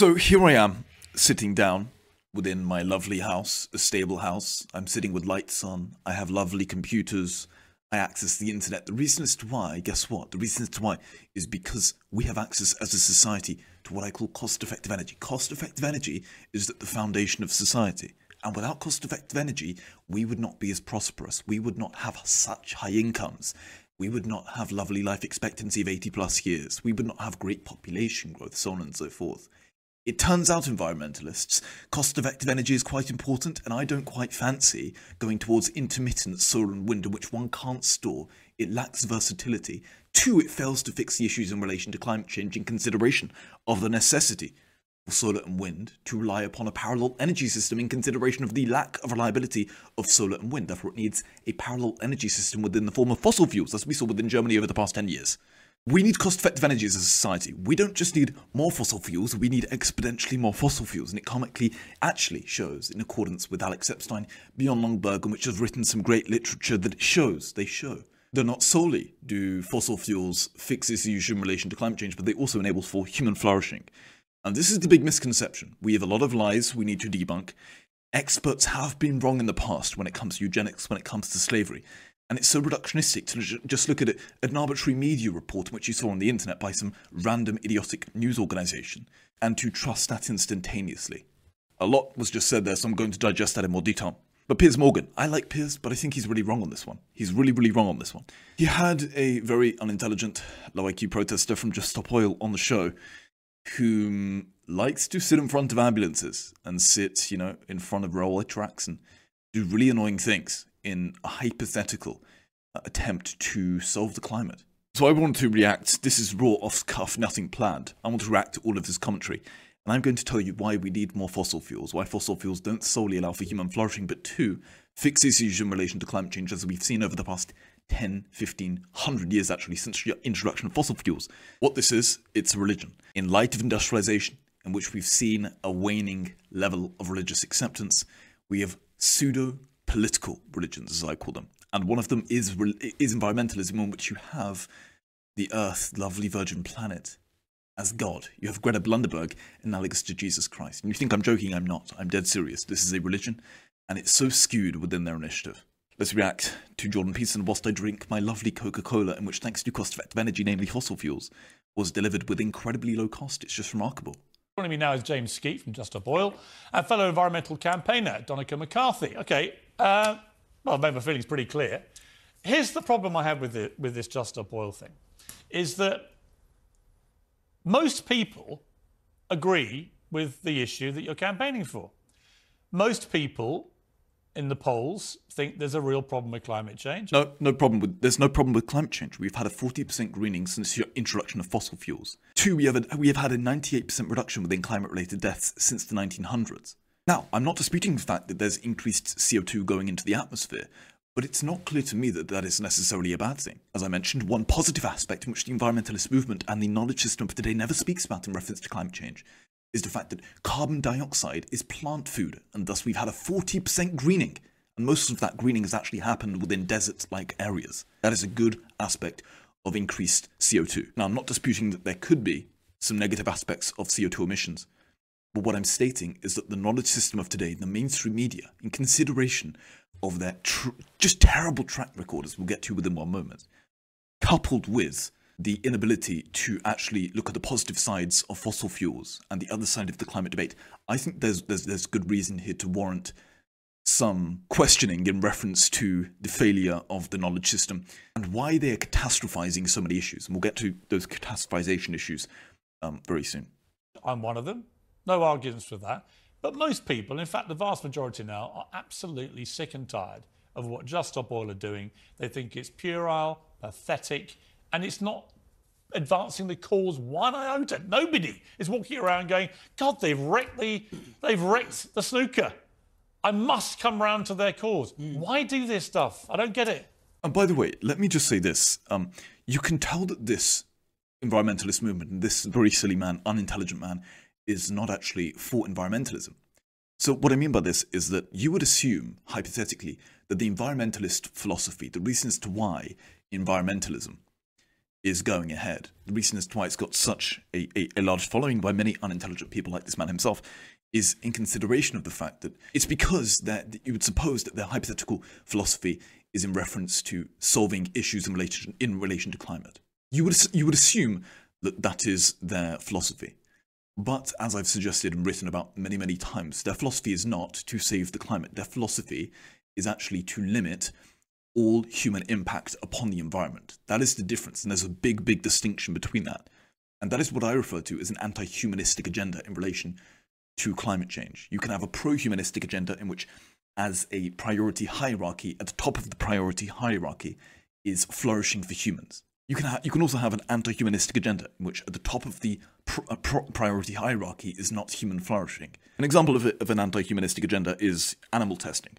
So here I am, sitting down within my lovely house, a stable house. I'm sitting with lights on. I have lovely computers. I access the internet. The reason as to why, guess what? The reason as to why is because we have access as a society to what I call cost effective energy. Cost effective energy is at the foundation of society. And without cost effective energy, we would not be as prosperous. We would not have such high incomes. We would not have lovely life expectancy of 80 plus years. We would not have great population growth, so on and so forth. It turns out, environmentalists, cost effective energy is quite important, and I don't quite fancy going towards intermittent solar and wind in which one can't store. It lacks versatility. Two, it fails to fix the issues in relation to climate change in consideration of the necessity for solar and wind to rely upon a parallel energy system in consideration of the lack of reliability of solar and wind. Therefore, it needs a parallel energy system within the form of fossil fuels, as we saw within Germany over the past 10 years. We need cost effective energy as a society. We don't just need more fossil fuels, we need exponentially more fossil fuels. And it comically actually shows, in accordance with Alex Epstein, Bjorn Lomborg, which has written some great literature that it shows, they show. That not solely do fossil fuels fix issues in relation to climate change, but they also enable for human flourishing. And this is the big misconception. We have a lot of lies we need to debunk. Experts have been wrong in the past when it comes to eugenics, when it comes to slavery. And it's so reductionistic to just look at it, an arbitrary media report, which you saw on the internet by some random idiotic news organization, and to trust that instantaneously. A lot was just said there, so I'm going to digest that in more detail. But Piers Morgan, I like Piers, but I think he's really wrong on this one. He's really, really wrong on this one. He had a very unintelligent, low IQ protester from Just Stop Oil on the show who likes to sit in front of ambulances and sit, you know, in front of railway tracks and do really annoying things in a hypothetical uh, attempt to solve the climate. So I want to react. This is raw, off cuff, nothing planned. I want to react to all of this commentary. And I'm going to tell you why we need more fossil fuels, why fossil fuels don't solely allow for human flourishing, but two, fix issues in relation to climate change as we've seen over the past 10, 15, 100 years actually since the introduction of fossil fuels. What this is, it's a religion. In light of industrialization, in which we've seen a waning level of religious acceptance, we have pseudo political religions, as I call them. And one of them is, is environmentalism, in which you have the earth, lovely virgin planet, as God. You have Greta Blunderberg analogous to Jesus Christ. And you think I'm joking, I'm not. I'm dead serious. This is a religion, and it's so skewed within their initiative. Let's react to Jordan Peterson whilst I drink my lovely Coca Cola, in which, thanks to cost effective energy, namely fossil fuels, was delivered with incredibly low cost. It's just remarkable. Joining me now is James Skeet from Just Stop Oil and fellow environmental campaigner Donnachadh McCarthy. Okay, uh, well, I've made my feelings pretty clear. Here's the problem I have with, it, with this Just Stop Oil thing, is that most people agree with the issue that you're campaigning for. Most people in the polls think there's a real problem with climate change. No, no problem with. There's no problem with climate change. We've had a 40% greening since the introduction of fossil fuels. Two, we have a, we have had a 98% reduction within climate-related deaths since the 1900s. Now, I'm not disputing the fact that there's increased CO2 going into the atmosphere, but it's not clear to me that that is necessarily a bad thing. As I mentioned, one positive aspect in which the environmentalist movement and the knowledge system of today never speaks about in reference to climate change is the fact that carbon dioxide is plant food, and thus we've had a 40% greening. And most of that greening has actually happened within desert like areas. That is a good aspect of increased CO2. Now, I'm not disputing that there could be some negative aspects of CO2 emissions, but what I'm stating is that the knowledge system of today, the mainstream media, in consideration of their just terrible track record, as we'll get to within one moment, coupled with the inability to actually look at the positive sides of fossil fuels and the other side of the climate debate, I think there's there's there's good reason here to warrant some questioning in reference to the failure of the knowledge system and why they are catastrophizing so many issues. And we'll get to those catastrophization issues um, very soon. I'm one of them. No arguments with that. But most people, in fact, the vast majority now, are absolutely sick and tired of what Just Stop Oil are doing. They think it's puerile, pathetic, and it's not advancing the cause one iota. Nobody is walking around going, God, they've wrecked the, they've wrecked the snooker. I must come round to their cause. Mm. Why do this stuff? I don't get it. And by the way, let me just say this. Um, you can tell that this environmentalist movement and this very silly man, unintelligent man, is not actually for environmentalism. So, what I mean by this is that you would assume, hypothetically, that the environmentalist philosophy, the reasons to why environmentalism is going ahead. The reason as to why it's got such a, a, a large following by many unintelligent people like this man himself is in consideration of the fact that it's because that you would suppose that their hypothetical philosophy is in reference to solving issues in relation in relation to climate. You would you would assume that that is their philosophy. But as I've suggested and written about many, many times, their philosophy is not to save the climate. Their philosophy is actually to limit all human impact upon the environment. That is the difference, and there's a big, big distinction between that. And that is what I refer to as an anti humanistic agenda in relation to climate change. You can have a pro humanistic agenda in which, as a priority hierarchy, at the top of the priority hierarchy is flourishing for humans. You can, ha- you can also have an anti humanistic agenda in which, at the top of the pr- uh, pr- priority hierarchy, is not human flourishing. An example of, of an anti humanistic agenda is animal testing.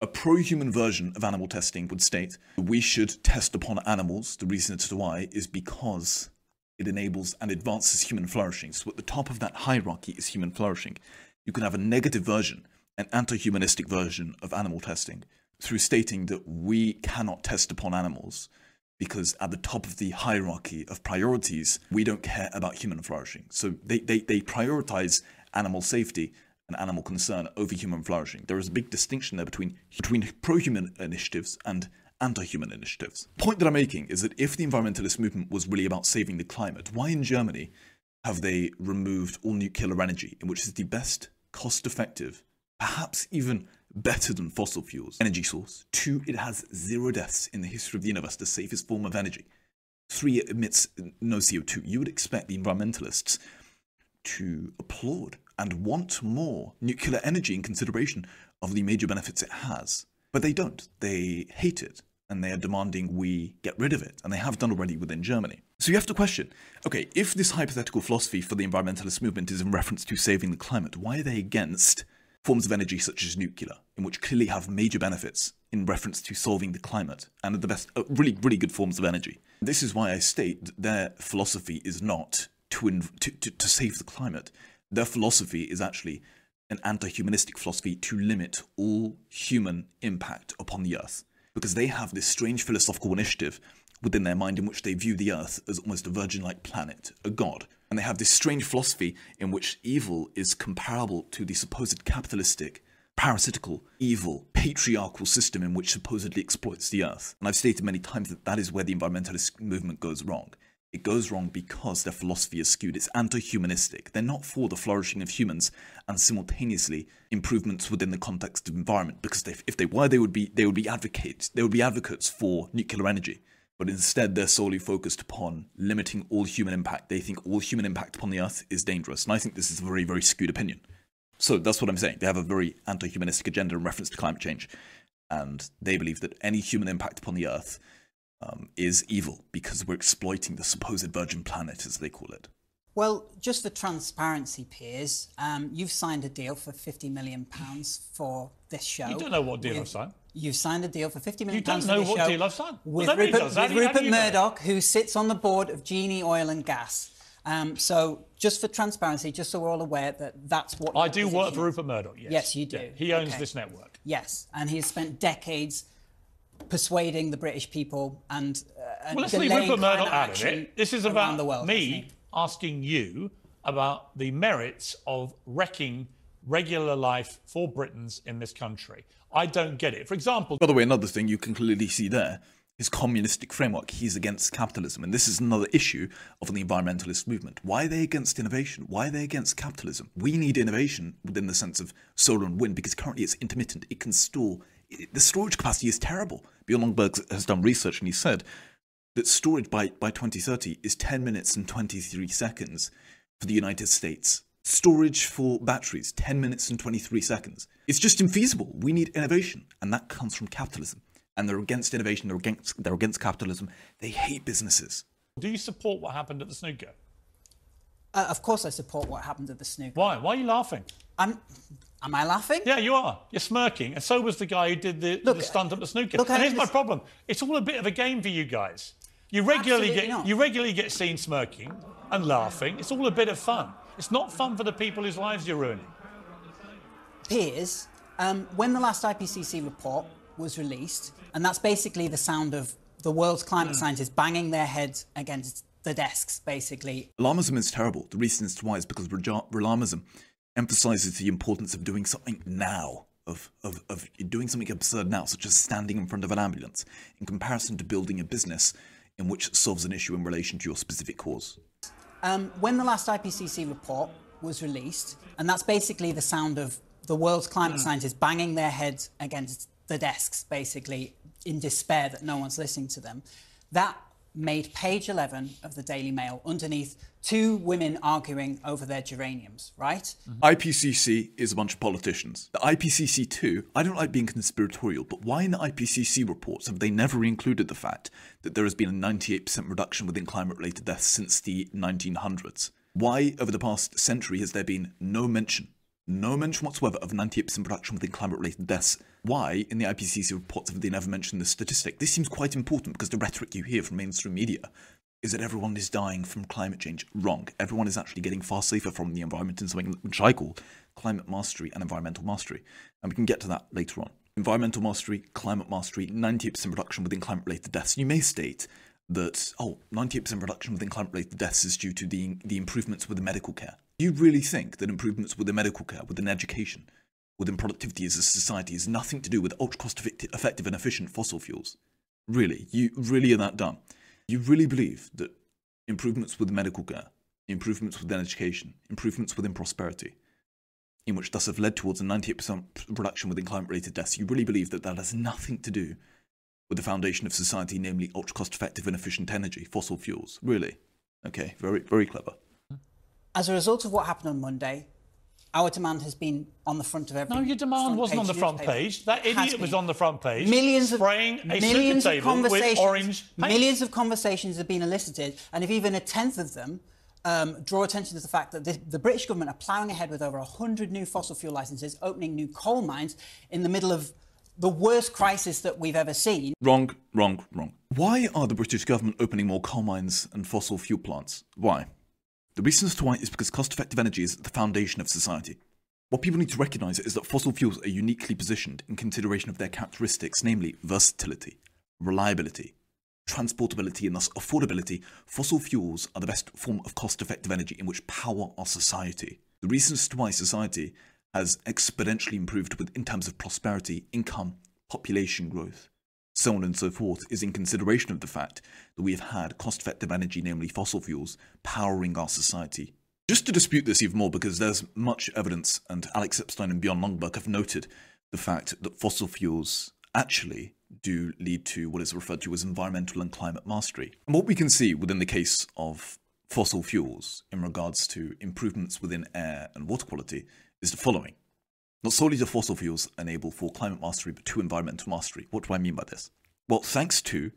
A pro human version of animal testing would state we should test upon animals. The reason as to why is because it enables and advances human flourishing. So at the top of that hierarchy is human flourishing. You can have a negative version, an anti humanistic version of animal testing, through stating that we cannot test upon animals because at the top of the hierarchy of priorities, we don't care about human flourishing. So they, they, they prioritize animal safety and animal concern over human flourishing. There is a big distinction there between, between pro human initiatives and anti human initiatives. The point that I'm making is that if the environmentalist movement was really about saving the climate, why in Germany have they removed all nuclear energy, in which is the best, cost effective, perhaps even better than fossil fuels energy source? Two, it has zero deaths in the history of the universe, the safest form of energy. Three, it emits no CO2. You would expect the environmentalists to applaud and want more nuclear energy in consideration of the major benefits it has. But they don't. They hate it and they are demanding we get rid of it, and they have done already within Germany. So you have to question okay, if this hypothetical philosophy for the environmentalist movement is in reference to saving the climate, why are they against forms of energy such as nuclear, in which clearly have major benefits in reference to solving the climate and are the best, uh, really, really good forms of energy? This is why I state that their philosophy is not to, inv- to, to, to save the climate. Their philosophy is actually an anti humanistic philosophy to limit all human impact upon the earth because they have this strange philosophical initiative within their mind in which they view the earth as almost a virgin like planet, a god. And they have this strange philosophy in which evil is comparable to the supposed capitalistic, parasitical, evil, patriarchal system in which supposedly exploits the earth. And I've stated many times that that is where the environmentalist movement goes wrong. It goes wrong because their philosophy is skewed. It's anti humanistic. They're not for the flourishing of humans and simultaneously improvements within the context of environment because if they were, they would be, they would be advocates, they would be advocates for nuclear energy. But instead, they're solely focused upon limiting all human impact. They think all human impact upon the earth is dangerous. And I think this is a very, very skewed opinion. So that's what I'm saying. They have a very anti humanistic agenda in reference to climate change. And they believe that any human impact upon the earth um, is evil because we're exploiting the supposed virgin planet, as they call it. Well, just for transparency, Piers, um, you've signed a deal for fifty million pounds for this show. You don't know what deal with, I've signed. You've signed a deal for fifty million You don't pounds know for this what show deal I've signed. with Well, Rupert, with do you- how Rupert? Murdoch, who sits on the board of Genie Oil and Gas. Um, so, just for transparency, just so we're all aware that that's what I do work for. Rupert Murdoch, yes. Yes, you do. Yeah, he owns Okay. this network. Yes, and he has spent decades persuading the British people and, uh, and Well, let's leave Rupert Murdoch out of it. This is about the world, me? Asking you about the merits of wrecking regular life for Britons in this country. I don't get it. For example, By the way, another thing you can clearly see there is communistic framework. He's against capitalism. And this is another issue of the environmentalist movement. Why are they against innovation? Why are they against capitalism? We need innovation within the sense of solar and wind because currently it's intermittent. It can store, the storage capacity is terrible. Bjorn Lomborg has done research and he said that storage by, by 2030 is 10 minutes and 23 seconds for the United States. Storage for batteries, 10 minutes and 23 seconds. It's just infeasible. We need innovation, and that comes from capitalism. And they're against innovation, they're against, they're against capitalism. They hate businesses. do you support what happened at the snooker? Uh, of course, I support what happened at the snooker. Why? Why are you laughing? I'm, am I laughing? Yeah, you are. You're smirking. And so was the guy who did the, Look, the stunt at the snooker. look, I and here's my problem. It's all a bit of a game for you guys. You regularly Absolutely get not. you regularly get seen smirking and laughing. It's all a bit of fun. It's not fun for the people whose lives you're ruining. Piers, um, when the last IPCC report was released, and that's basically the sound of the world's climate scientists banging their heads against the desks, basically. Alarmism is terrible. The reason it's why is because Raja- alarmism emphasizes the importance of doing something now, of, of, of doing something absurd now, such as standing in front of an ambulance, in comparison to building a business in which solves an issue in relation to your specific cause. Um, when the last IPCC report was released, and that's basically the sound of the world's climate scientists banging their heads against the desks, basically in despair that no one's listening to them, that made page 11 of the Daily Mail underneath two women arguing over their geraniums, right? Mm-hmm. IPCC is a bunch of politicians. The IPCC too, I don't like being conspiratorial, but why in the IPCC reports have they never included the fact that there has been a 98% reduction within climate related deaths since the 1900s? Why, over the past century, has there been no mention, no mention whatsoever of 98% reduction within climate related deaths? Why, in the IPCC reports, have they never mentioned this statistic? This seems quite important because the rhetoric you hear from mainstream media is that everyone is dying from climate change. Wrong. Everyone is actually getting far safer from the environment in something which I call climate mastery and environmental mastery. And we can get to that later on. Environmental mastery, climate mastery, 98% reduction within climate related deaths. You may state that, oh, 98% reduction within climate related deaths is due to the, the improvements with the medical care. Do you really think that improvements with the medical care, within education, within productivity as a society is nothing to do with ultra cost effective and efficient fossil fuels? Really? You really are that dumb? You really believe that improvements with medical care, improvements within education, improvements within prosperity, in which thus have led towards a 98% reduction within climate related deaths, you really believe that that has nothing to do with the foundation of society, namely ultra cost effective and efficient energy, fossil fuels? Really? Okay, very, very clever. As a result of what happened on Monday, our demand has been on the front of every. No, your demand wasn't on the front newspaper. page. That It idiot was on the front page. Millions of spraying a millions of table with conversations, orange paint. millions of conversations have been elicited, and if even a tenth of them um, draw attention to the fact that the, the British government are ploughing ahead with over hundred new fossil fuel licenses, opening new coal mines in the middle of the worst crisis that we've ever seen. Wrong, wrong, wrong. Why are the British government opening more coal mines and fossil fuel plants? Why? The reason as to why is because cost effective energy is the foundation of society. What people need to recognise is that fossil fuels are uniquely positioned in consideration of their characteristics, namely versatility, reliability, transportability, and thus affordability. Fossil fuels are the best form of cost effective energy in which power our society. The reason as to why society has exponentially improved with, in terms of prosperity, income, population growth, so on and so forth, is in consideration of the fact that we have had cost effective energy, namely fossil fuels, powering our society. Just to dispute this even more, because there's much evidence, and Alex Epstein and Bjorn Lomborg have noted the fact that fossil fuels actually do lead to what is referred to as environmental and climate mastery. And what we can see within the case of fossil fuels in regards to improvements within air and water quality is the following. Not solely do fossil fuels enable for climate mastery, but to environmental mastery. What do I mean by this? Well, thanks to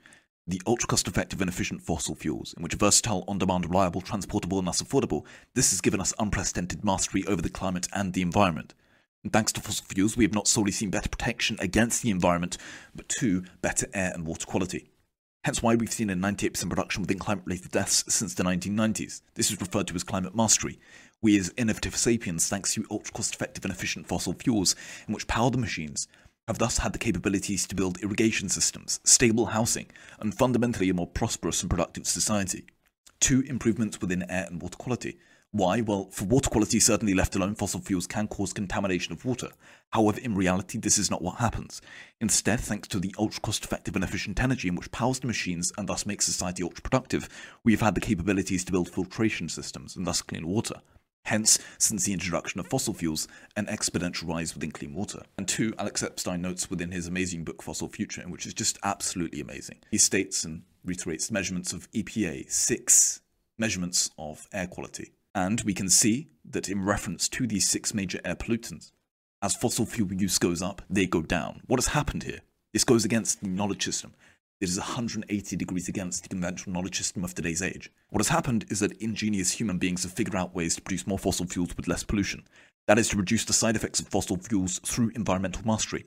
the ultra cost effective and efficient fossil fuels, in which versatile, on demand, reliable, transportable, and thus affordable, this has given us unprecedented mastery over the climate and the environment. And thanks to fossil fuels, we have not solely seen better protection against the environment, but to better air and water quality. Hence why we've seen a 98% reduction within climate related deaths since the 1990s. This is referred to as climate mastery. We, as innovative sapiens, thanks to ultra cost effective and efficient fossil fuels, in which power the machines, have thus had the capabilities to build irrigation systems, stable housing, and fundamentally a more prosperous and productive society. Two, improvements within air and water quality. Why? Well, for water quality certainly left alone, fossil fuels can cause contamination of water. However, in reality, this is not what happens. Instead, thanks to the ultra cost effective and efficient energy in which powers the machines and thus makes society ultra productive, we have had the capabilities to build filtration systems and thus clean water. Hence, since the introduction of fossil fuels, an exponential rise within clean water. And two, Alex Epstein notes within his amazing book Fossil Future, which is just absolutely amazing. He states and reiterates measurements of EPA, six measurements of air quality. And we can see that in reference to these six major air pollutants, as fossil fuel use goes up, they go down. What has happened here? This goes against the knowledge system. Is 180 degrees against the conventional knowledge system of today's age. What has happened is that ingenious human beings have figured out ways to produce more fossil fuels with less pollution. That is to reduce the side effects of fossil fuels through environmental mastery.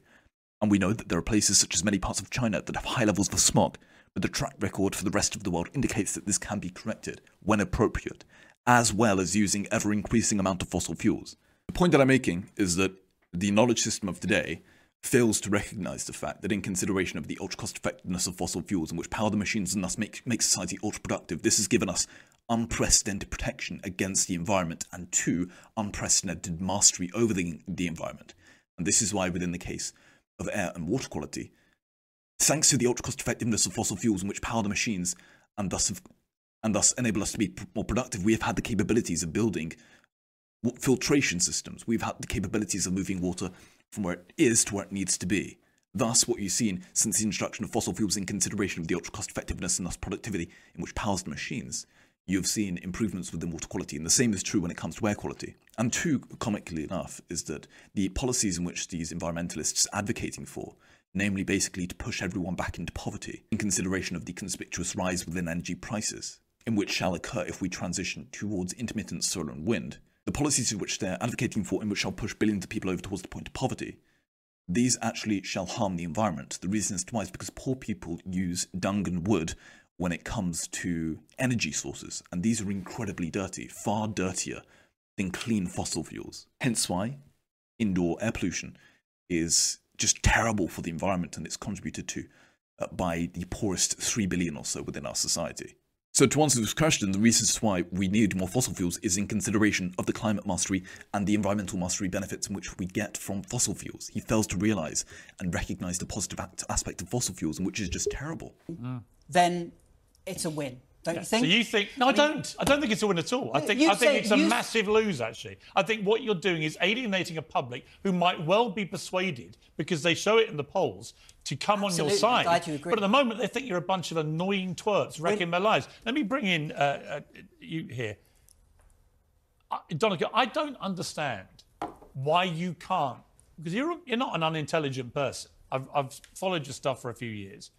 And we know that there are places such as many parts of China that have high levels of smog, but the track record for the rest of the world indicates that this can be corrected when appropriate, as well as using ever increasing amount of fossil fuels. The point that I'm making is that the knowledge system of today fails to recognize the fact that in consideration of the ultra cost effectiveness of fossil fuels in which power the machines and thus make, make society ultra productive, this has given us unprecedented protection against the environment and two, unprecedented mastery over the, the environment. And this is why within the case of air and water quality, thanks to the ultra cost effectiveness of fossil fuels in which power the machines and thus have, and thus enable us to be more productive, we have had the capabilities of building filtration systems. We've had the capabilities of moving water from where it is to where it needs to be. Thus, what you've seen since the introduction of fossil fuels in consideration of the ultra cost effectiveness and thus productivity in which powers the machines, you've seen improvements within water quality. And the same is true when it comes to air quality. And two, comically enough, is that the policies in which these environmentalists are advocating for, namely basically to push everyone back into poverty in consideration of the conspicuous rise within energy prices, in which shall occur if we transition towards intermittent solar and wind, the policies which they're advocating for, and which shall push billions of people over towards the point of poverty, these actually shall harm the environment. The reason is twice because poor people use dung and wood when it comes to energy sources, and these are incredibly dirty, far dirtier than clean fossil fuels. Hence why indoor air pollution is just terrible for the environment and it's contributed to uh, by the poorest 3 billion or so within our society. So to answer this question, the reasons why we need more fossil fuels is in consideration of the climate mastery and the environmental mastery benefits in which we get from fossil fuels. He fails to realise and recognise the positive aspect of fossil fuels, and which is just terrible. Mm. Then it's a win. Don't yeah. you think? So you think? No, I, mean, don't. I don't think it's a win at all. I think I think it's a massive lose. Actually, I think what you're doing is alienating a public who might well be persuaded because they show it in the polls to come Absolutely. on your side. But at the moment, they think you're a bunch of annoying twerps wrecking their lives. Let me bring in uh, uh, you here, uh, Donegal. I don't understand why you can't because you're you're not an unintelligent person. I've, I've followed your stuff for a few years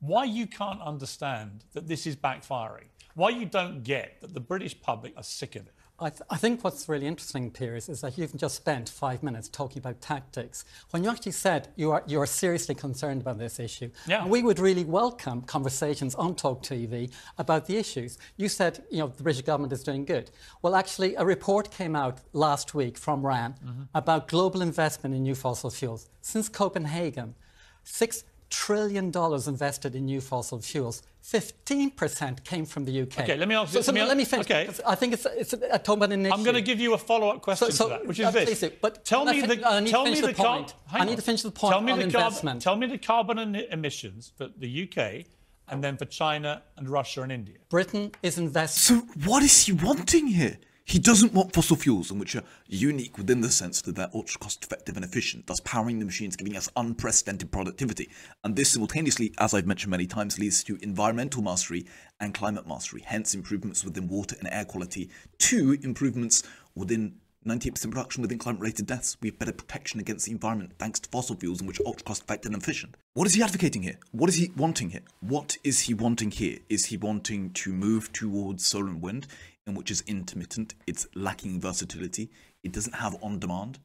why you can't understand that this is backfiring, why you don't get that the British public are sick of it. I, th- I, think what's really interesting, Piers, is that you've just spent five minutes talking about tactics when you actually said you are, you are seriously concerned about this issue. Yeah. we would really welcome conversations on Talk TV about the issues. You said you know, the British government is doing good. Well, actually, a report came out last week from RAN mm-hmm. about global investment in new fossil fuels. Since Copenhagen, six trillion dollars invested in new fossil fuels. 15% came from the UK. Okay, let me ask. So, so let, me, let me finish. Okay. I think it's, it's a, a talk about an issue. I'm going to give you a follow-up question so, so, to that, which is uh, this. It, but tell me the, tell me the, point. I need to finish the point tell me on the investment. Carbon, tell me the carbon emissions for the UK and then for China and Russia and India. Britain is investing. So what is he wanting here? He doesn't want fossil fuels, and which are unique within the sense that they're ultra cost effective and efficient, thus powering the machines, giving us unprecedented productivity. And this simultaneously, as I've mentioned many times, leads to environmental mastery and climate mastery, hence improvements within water and air quality, to improvements within 98% production within climate related deaths. We have better protection against the environment thanks to fossil fuels, in which ultra cost effective and efficient. What is he advocating here? What is he wanting here? What is he wanting here? Is he wanting to move towards solar and wind? And which is intermittent. It's lacking versatility. It doesn't have on demand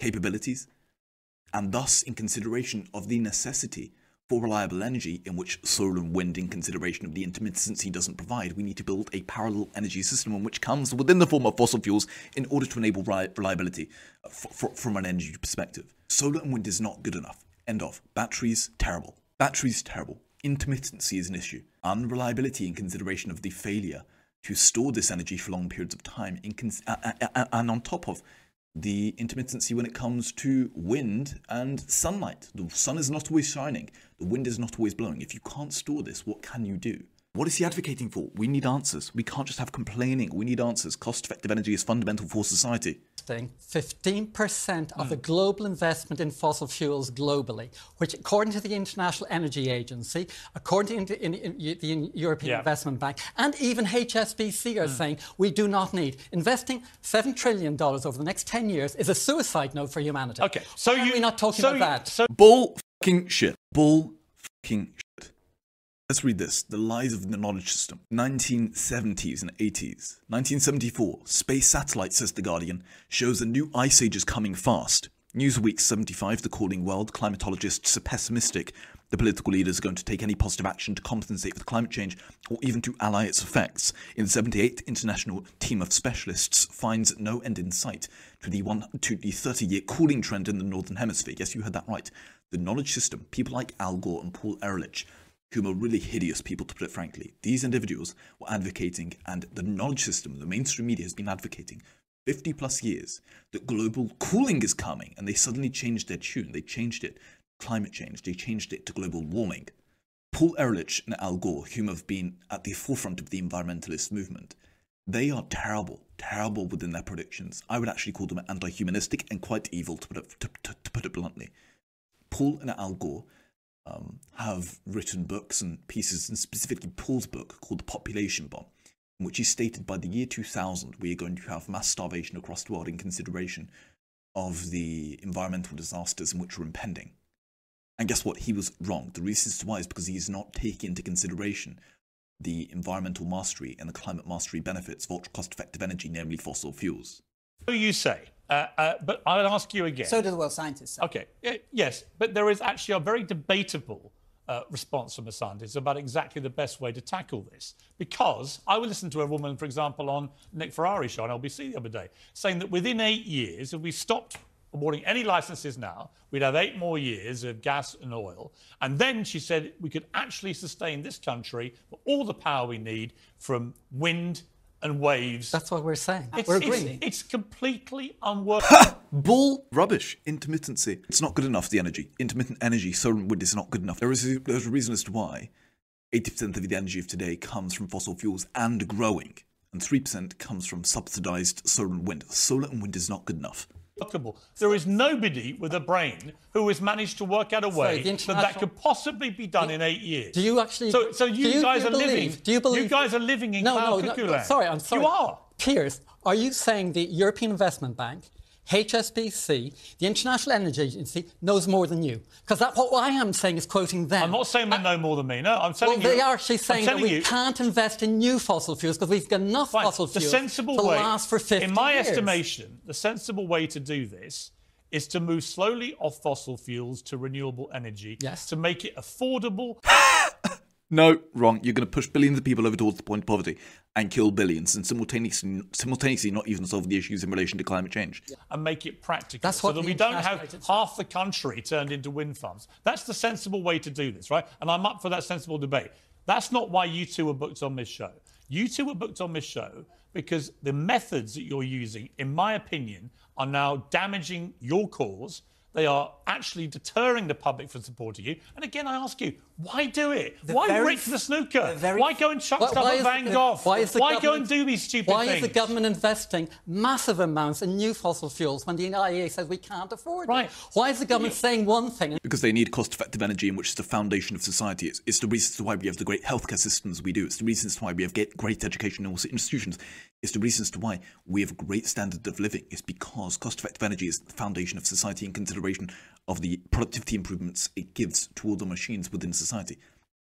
capabilities. And thus, in consideration of the necessity for reliable energy, in which solar and wind, in consideration of the intermittency, doesn't provide, we need to build a parallel energy system which comes within the form of fossil fuels in order to enable reliability uh, from an energy perspective. Solar and wind is not good enough. End of. Batteries, terrible. Batteries, terrible. Intermittency is an issue. Unreliability in consideration of the failure to store this energy for long periods of time. And on top of the intermittency when it comes to wind and sunlight. The sun is not always shining, the wind is not always blowing. If you can't store this, what can you do? What is he advocating for? We need answers. We can't just have complaining. We need answers. Cost effective energy is fundamental for society. 15% of the global investment in fossil fuels globally, which, according to the International Energy Agency, according to in, in, in the European yeah. Investment Bank, and even HSBC are mm. saying we do not need. Investing $7 trillion over the next 10 years is a suicide note for humanity. Okay, so Why you, are we not talking so about you, that? So Bull fucking shit. Bull fucking Let's read this The Lies of the Knowledge System. 1970s and 80s. 1974. Space satellite, says The Guardian, shows a new ice age is coming fast. Newsweek 75, the cooling world, climatologists are pessimistic. The political leaders are going to take any positive action to compensate for the climate change or even to ally its effects. In the 78th international team of specialists finds no end in sight to the one to the 30-year cooling trend in the northern hemisphere. Yes, you heard that right. The knowledge system, people like Al Gore and Paul Ehrlich, whom are really hideous people to put it frankly. These individuals were advocating, and the knowledge system, the mainstream media has been advocating 50 plus years that global cooling is coming, and they suddenly changed their tune. They changed it climate change, they changed it to global warming. Paul Ehrlich and Al Gore, whom have been at the forefront of the environmentalist movement, they are terrible, terrible within their predictions. I would actually call them anti-humanistic and quite evil, to put it, to, to, to put it bluntly. Paul and Al Gore um, have written books and pieces, and specifically Paul's book called The Population Bomb, in which he stated by the year 2000 we are going to have mass starvation across the world in consideration of the environmental disasters in which are impending. And guess what? He was wrong. The reason is why is because he is not taking into consideration the environmental mastery and the climate mastery benefits of ultra cost effective energy, namely fossil fuels. So you say, uh, uh, but I'll ask you again. So do the world scientists. Say. Okay, yes, but there is actually a very debatable uh, response from the scientists about exactly the best way to tackle this. Because I would listen to a woman, for example, on Nick Ferrari's show on LBC the other day, saying that within eight years, if we stopped awarding any licenses now, we'd have eight more years of gas and oil. And then she said we could actually sustain this country for all the power we need from wind and waves. That's what we're saying. It's, we're agreeing. It's, it's completely unworkable. Bull rubbish. Intermittency. It's not good enough, the energy. Intermittent energy, solar and wind is not good enough. There is a, there's a reason as to why 80% of the energy of today comes from fossil fuels and growing, and 3% comes from subsidized solar and wind. Solar and wind is not good enough. There is nobody with a brain who has managed to work out a way that that could possibly be done in eight years. Do you actually? So, so you, you guys you are believe, living. Do you believe? You guys are living in no, no, no. Sorry, I'm sorry. You are. Piers, are you saying the European Investment Bank HSBC, the International Energy Agency, knows more than you. Because that's what I am saying is quoting them. I'm not saying they know more than me. No, I'm telling well, you. they are actually saying that we you, can't invest in new fossil fuels because we've got enough fine, fossil the fuels sensible to way, last for 50 In my years. estimation, the sensible way to do this is to move slowly off fossil fuels to renewable energy Yes. to make it affordable. No, wrong. You're going to push billions of people over towards the point of poverty and kill billions, and simultaneously, simultaneously not even solve the issues in relation to climate change. and make it practical That's so what that we don't have half the country turned into wind farms. That's the sensible way to do this, right? And I'm up for that sensible debate. That's not why you two were booked on this show. You two were booked on this show because the methods that you're using, in my opinion, are now damaging your cause. They are actually deterring the public from supporting you. And again, I ask you, why do it? The why very- the snooker? the very- why go and chuck Why- stuff why at Van Gogh? why is the go and do these stupid Why things? Why is the government investing massive amounts in new fossil fuels when the IEA says we can't afford Right. it? Why is the government saying one thing? Because they need cost effective energy, in which is the foundation of society. It's, it's the reasons why we have the great healthcare systems we do. It's the reasons why we have get great educational institutions. It's the reasons to why we have a great standard of living. It's because cost effective energy is the foundation of society in consideration of the productivity improvements it gives to all the machines within society.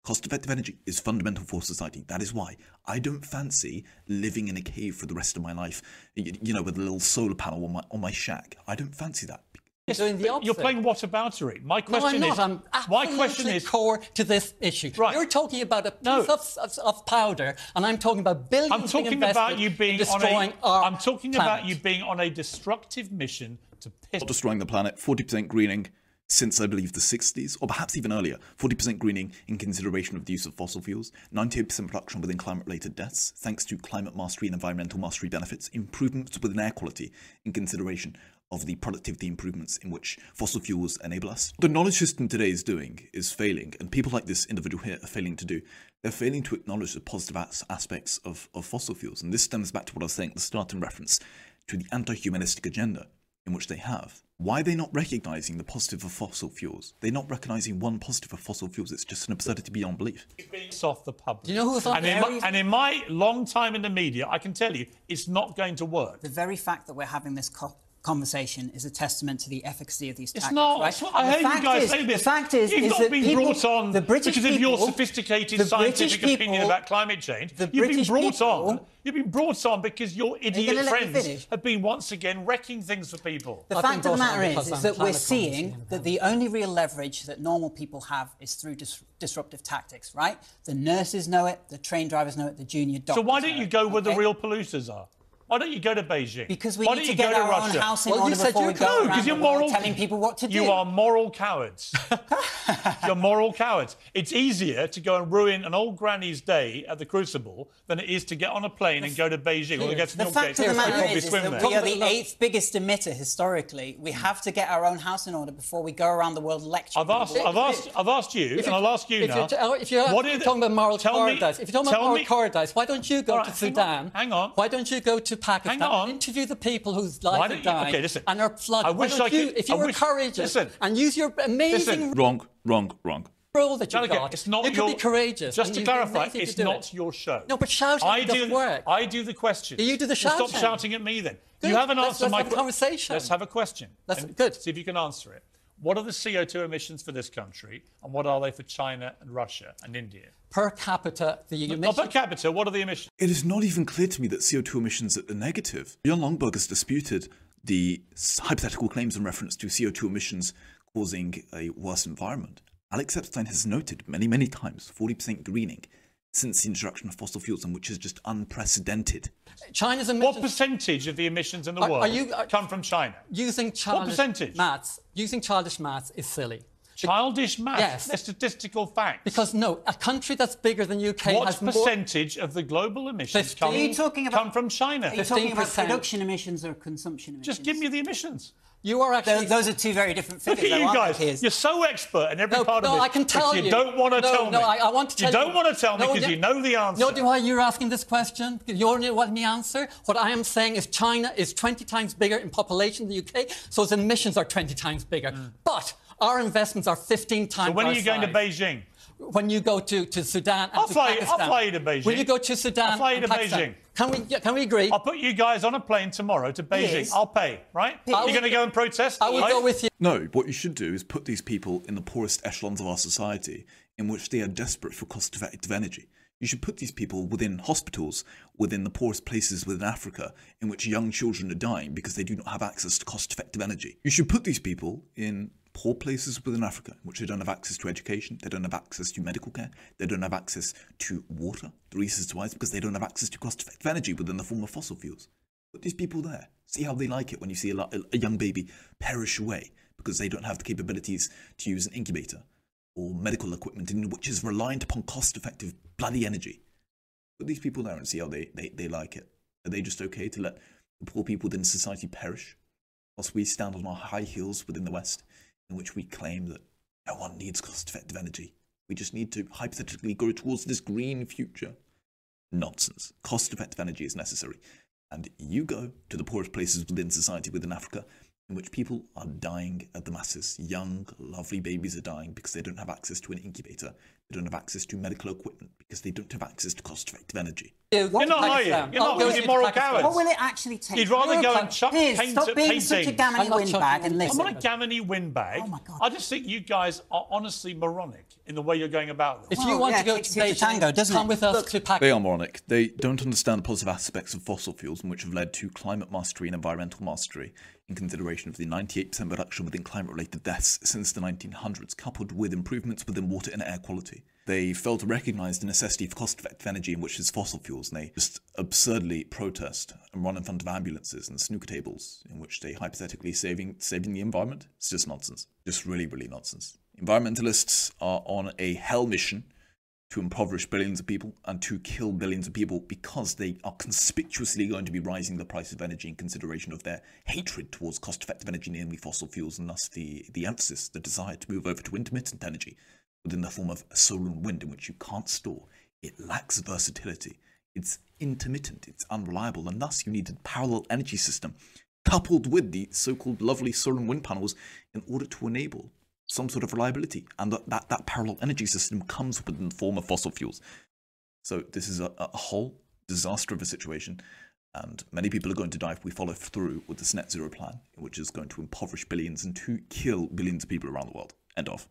Cost effective energy is fundamental for society. That is why I don't fancy living in a cave for the rest of my life, you know, with a little solar panel on my, on my shack. I don't fancy that. You're doing the But opposite. You're playing whataboutery. My No, question I'm is, not. I'm my question is, core to this issue. Right. You're talking about a piece No. of, of, of powder, and I'm talking about 1000000000s I'm talking invested about you being on destroying a. our I'm talking planet. about you being on a destructive mission to piss. not destroying the planet, 40% greening since I believe the 60s, or perhaps even earlier. 40% greening in consideration of the use of fossil fuels, 98% reduction within climate related deaths, thanks to climate mastery and environmental mastery benefits, improvements within air quality in consideration of the productivity improvements in which fossil fuels enable us. The knowledge system today is doing is failing, and people like this individual here are failing to do. They're failing to acknowledge the positive as- aspects of, of fossil fuels, and this stems back to what I was saying at the start in reference to the anti humanistic agenda in which they have. Why are they not recognizing the positive of fossil fuels? They're not recognizing one positive of fossil fuels. It's just an absurdity beyond belief. piss off the public. Do you know who's on and in, my, and in my long time in the media, I can tell you it's not going to work. The very fact that we're having this co- conversation is a testament to the efficacy of these It's tactics, not. right? It's not- I And the hate you guys is- saying this. The fact is, You've is not that been people, brought on the British because of your people- sophisticated scientific British opinion about climate change. the You've been brought people- on. You've been brought on because your idiot let friends have been once again wrecking things for people. The I've fact of the matter because is, is that we're seeing that the only real leverage that normal people have is through dis- disruptive tactics, right? The nurses know it, the train drivers know it, the junior doctors So why don't know you it, go where the real polluters are? Why don't you go to Beijing? Because we why need to get to our own Russia? house in Well, you order said before you we go No, around because the you're world moral. telling people what to do. You are moral cowards. you're moral cowards. It's easier to go and ruin an old granny's day at the Crucible than it is to get on a plane and go to Beijing or get to The New fact of the matter is, is that we are the eighth biggest emitter historically. We Hmm. have to get our own house in order before we go around the world lecturing. I've asked. I've asked, I've asked you, If and I'll ask you if now. You're, oh, if you're what actually is- talking about moral tell cowardice, if you're talking about moral me- cowardice, why don't you go to Sudan? hang on. Why don't you go to Pakistan Hang on. and interview the people whose Why lives don't are dying okay, listen. and are flooded? I Why wish don't I you, could- if you I were wish- courageous listen. and use your amazing Listen. Wrong, wrong, wrong. role that you've Gallagher, got, it's not you your, could be courageous. Just to clarify, amazing to it's not it. your show. No, but shouting I doesn't do, work. I do the question. You do the shouting. Stop shouting. shouting at me then. Good. You haven't Let's- answered let's my have a conversation. Let's have a question. That's good. See if you can answer it. What are the CO2 emissions for this country, and what are they for China and Russia and India? Per capita, the Not emissions. per capita. What are the emissions? It is not even clear to me that CO2 emissions are negative. Jan Lomborg has disputed the hypothetical claims in reference to CO2 emissions causing a worse environment. Alex Epstein has noted many, many times 40% greening since the introduction of fossil fuels, and which is just unprecedented. China's emissions. What emissions. percentage of the emissions in the Are- are world you- are- come from China? using childish what percentage? maths, using childish maths is silly. Childish maths. Yes. They're statistical facts. Because no, a country that's bigger than UK what has more. percentage of the global emissions come, Are you talking about- come from China? Are you talking about production emissions or consumption emissions? Just give me the emissions. You are actually. Those, those are two very different Look figures. at though, you aren't guys. they, You're so expert in every no, part no, of this. I can tell you. you. don't want to no, tell me. No, I, I want to tell you. you. don't want to tell me because you know the answer. No, do why you're asking this question? You already want me answer. What I am saying is China is 20 times bigger in population than the UK, so its emissions are 20 times bigger. Mm. But our investments are 15 times. So when are our you going to. Beijing? When you go to, to Sudan and I'll to fly you- I'll fly you to Beijing. Will you go to Sudan I'll fly you to Pakistan? Beijing. Can we, can we agree? I'll put you guys on a plane tomorrow to Beijing. Piers. I'll pay, right? Piers. You're going to go and protest? I will right? go with you. No, what you should do is put these people in the poorest echelons of our society, in which they are desperate for cost effective energy. You should put these people within hospitals, within the poorest places within Africa, in which young children are dying because they do not have access to cost effective energy. You should put these people in poor places within Africa, which they don't have access to education, they don't have access to medical care, they don't have access to water. The reason is why is because they don't have access to cost effective energy within the form of fossil fuels. Put these people there. See how they like it when you see a, a young baby perish away because they don't have the capabilities to use an incubator or medical equipment in which is reliant upon cost effective bloody energy. Put these people there and see how they, they, they like it. Are they just okay to let the poor people within society perish whilst we stand on our high heels within the West in which we claim that no one needs cost effective energy? We just need to hypothetically go towards this green future. Nonsense. Cost effective energy is necessary. And you go to the poorest places within society within Africa in which people are dying at the masses. Young, lovely babies are dying because they don't have access to an incubator. They don't have access to medical equipment because they don't have access to cost effective energy. You're You're not, are you? You're not, you're moral cowards. What will it actually take? You'd rather go and chuck Piers, paint stop at being such a paintings. gammon I'm not windbag and listen. I'm not a gammony windbag. Oh my God. I just think you guys are honestly moronic in the way you're going about this. If you want yeah, to go to two to Beijing, tango, doesn't come it? with us Look, to Pakistan. They are moronic. They don't understand the positive aspects of fossil fuels, and which have led to climate mastery and environmental mastery, in consideration of the 98% reduction within climate related deaths since the 1900s, coupled with improvements within water and air quality. They fail to recognise the necessity for cost effective energy, in which is fossil fuels, and they just absurdly protest and run in front of ambulances and snooker tables, in which they hypothetically saving saving the environment. It's just nonsense. Just really, really nonsense. Environmentalists are on a hell mission to impoverish billions of people and to kill billions of people because they are conspicuously going to be rising the price of energy in consideration of their hatred towards cost effective energy, namely fossil fuels, and thus the, the emphasis, the desire to move over to intermittent energy within the form of solar and wind, in which you can't store. It lacks versatility. It's intermittent, it's unreliable, and thus you need a parallel energy system coupled with the so called lovely solar and wind panels in order to enable some sort of reliability. And that, that, that parallel energy system comes within the form of fossil fuels. So this is a, a whole disaster of a situation. And many people are going to die if we follow through with this net zero plan, which is going to impoverish billions and to kill billions of people around the world. End of.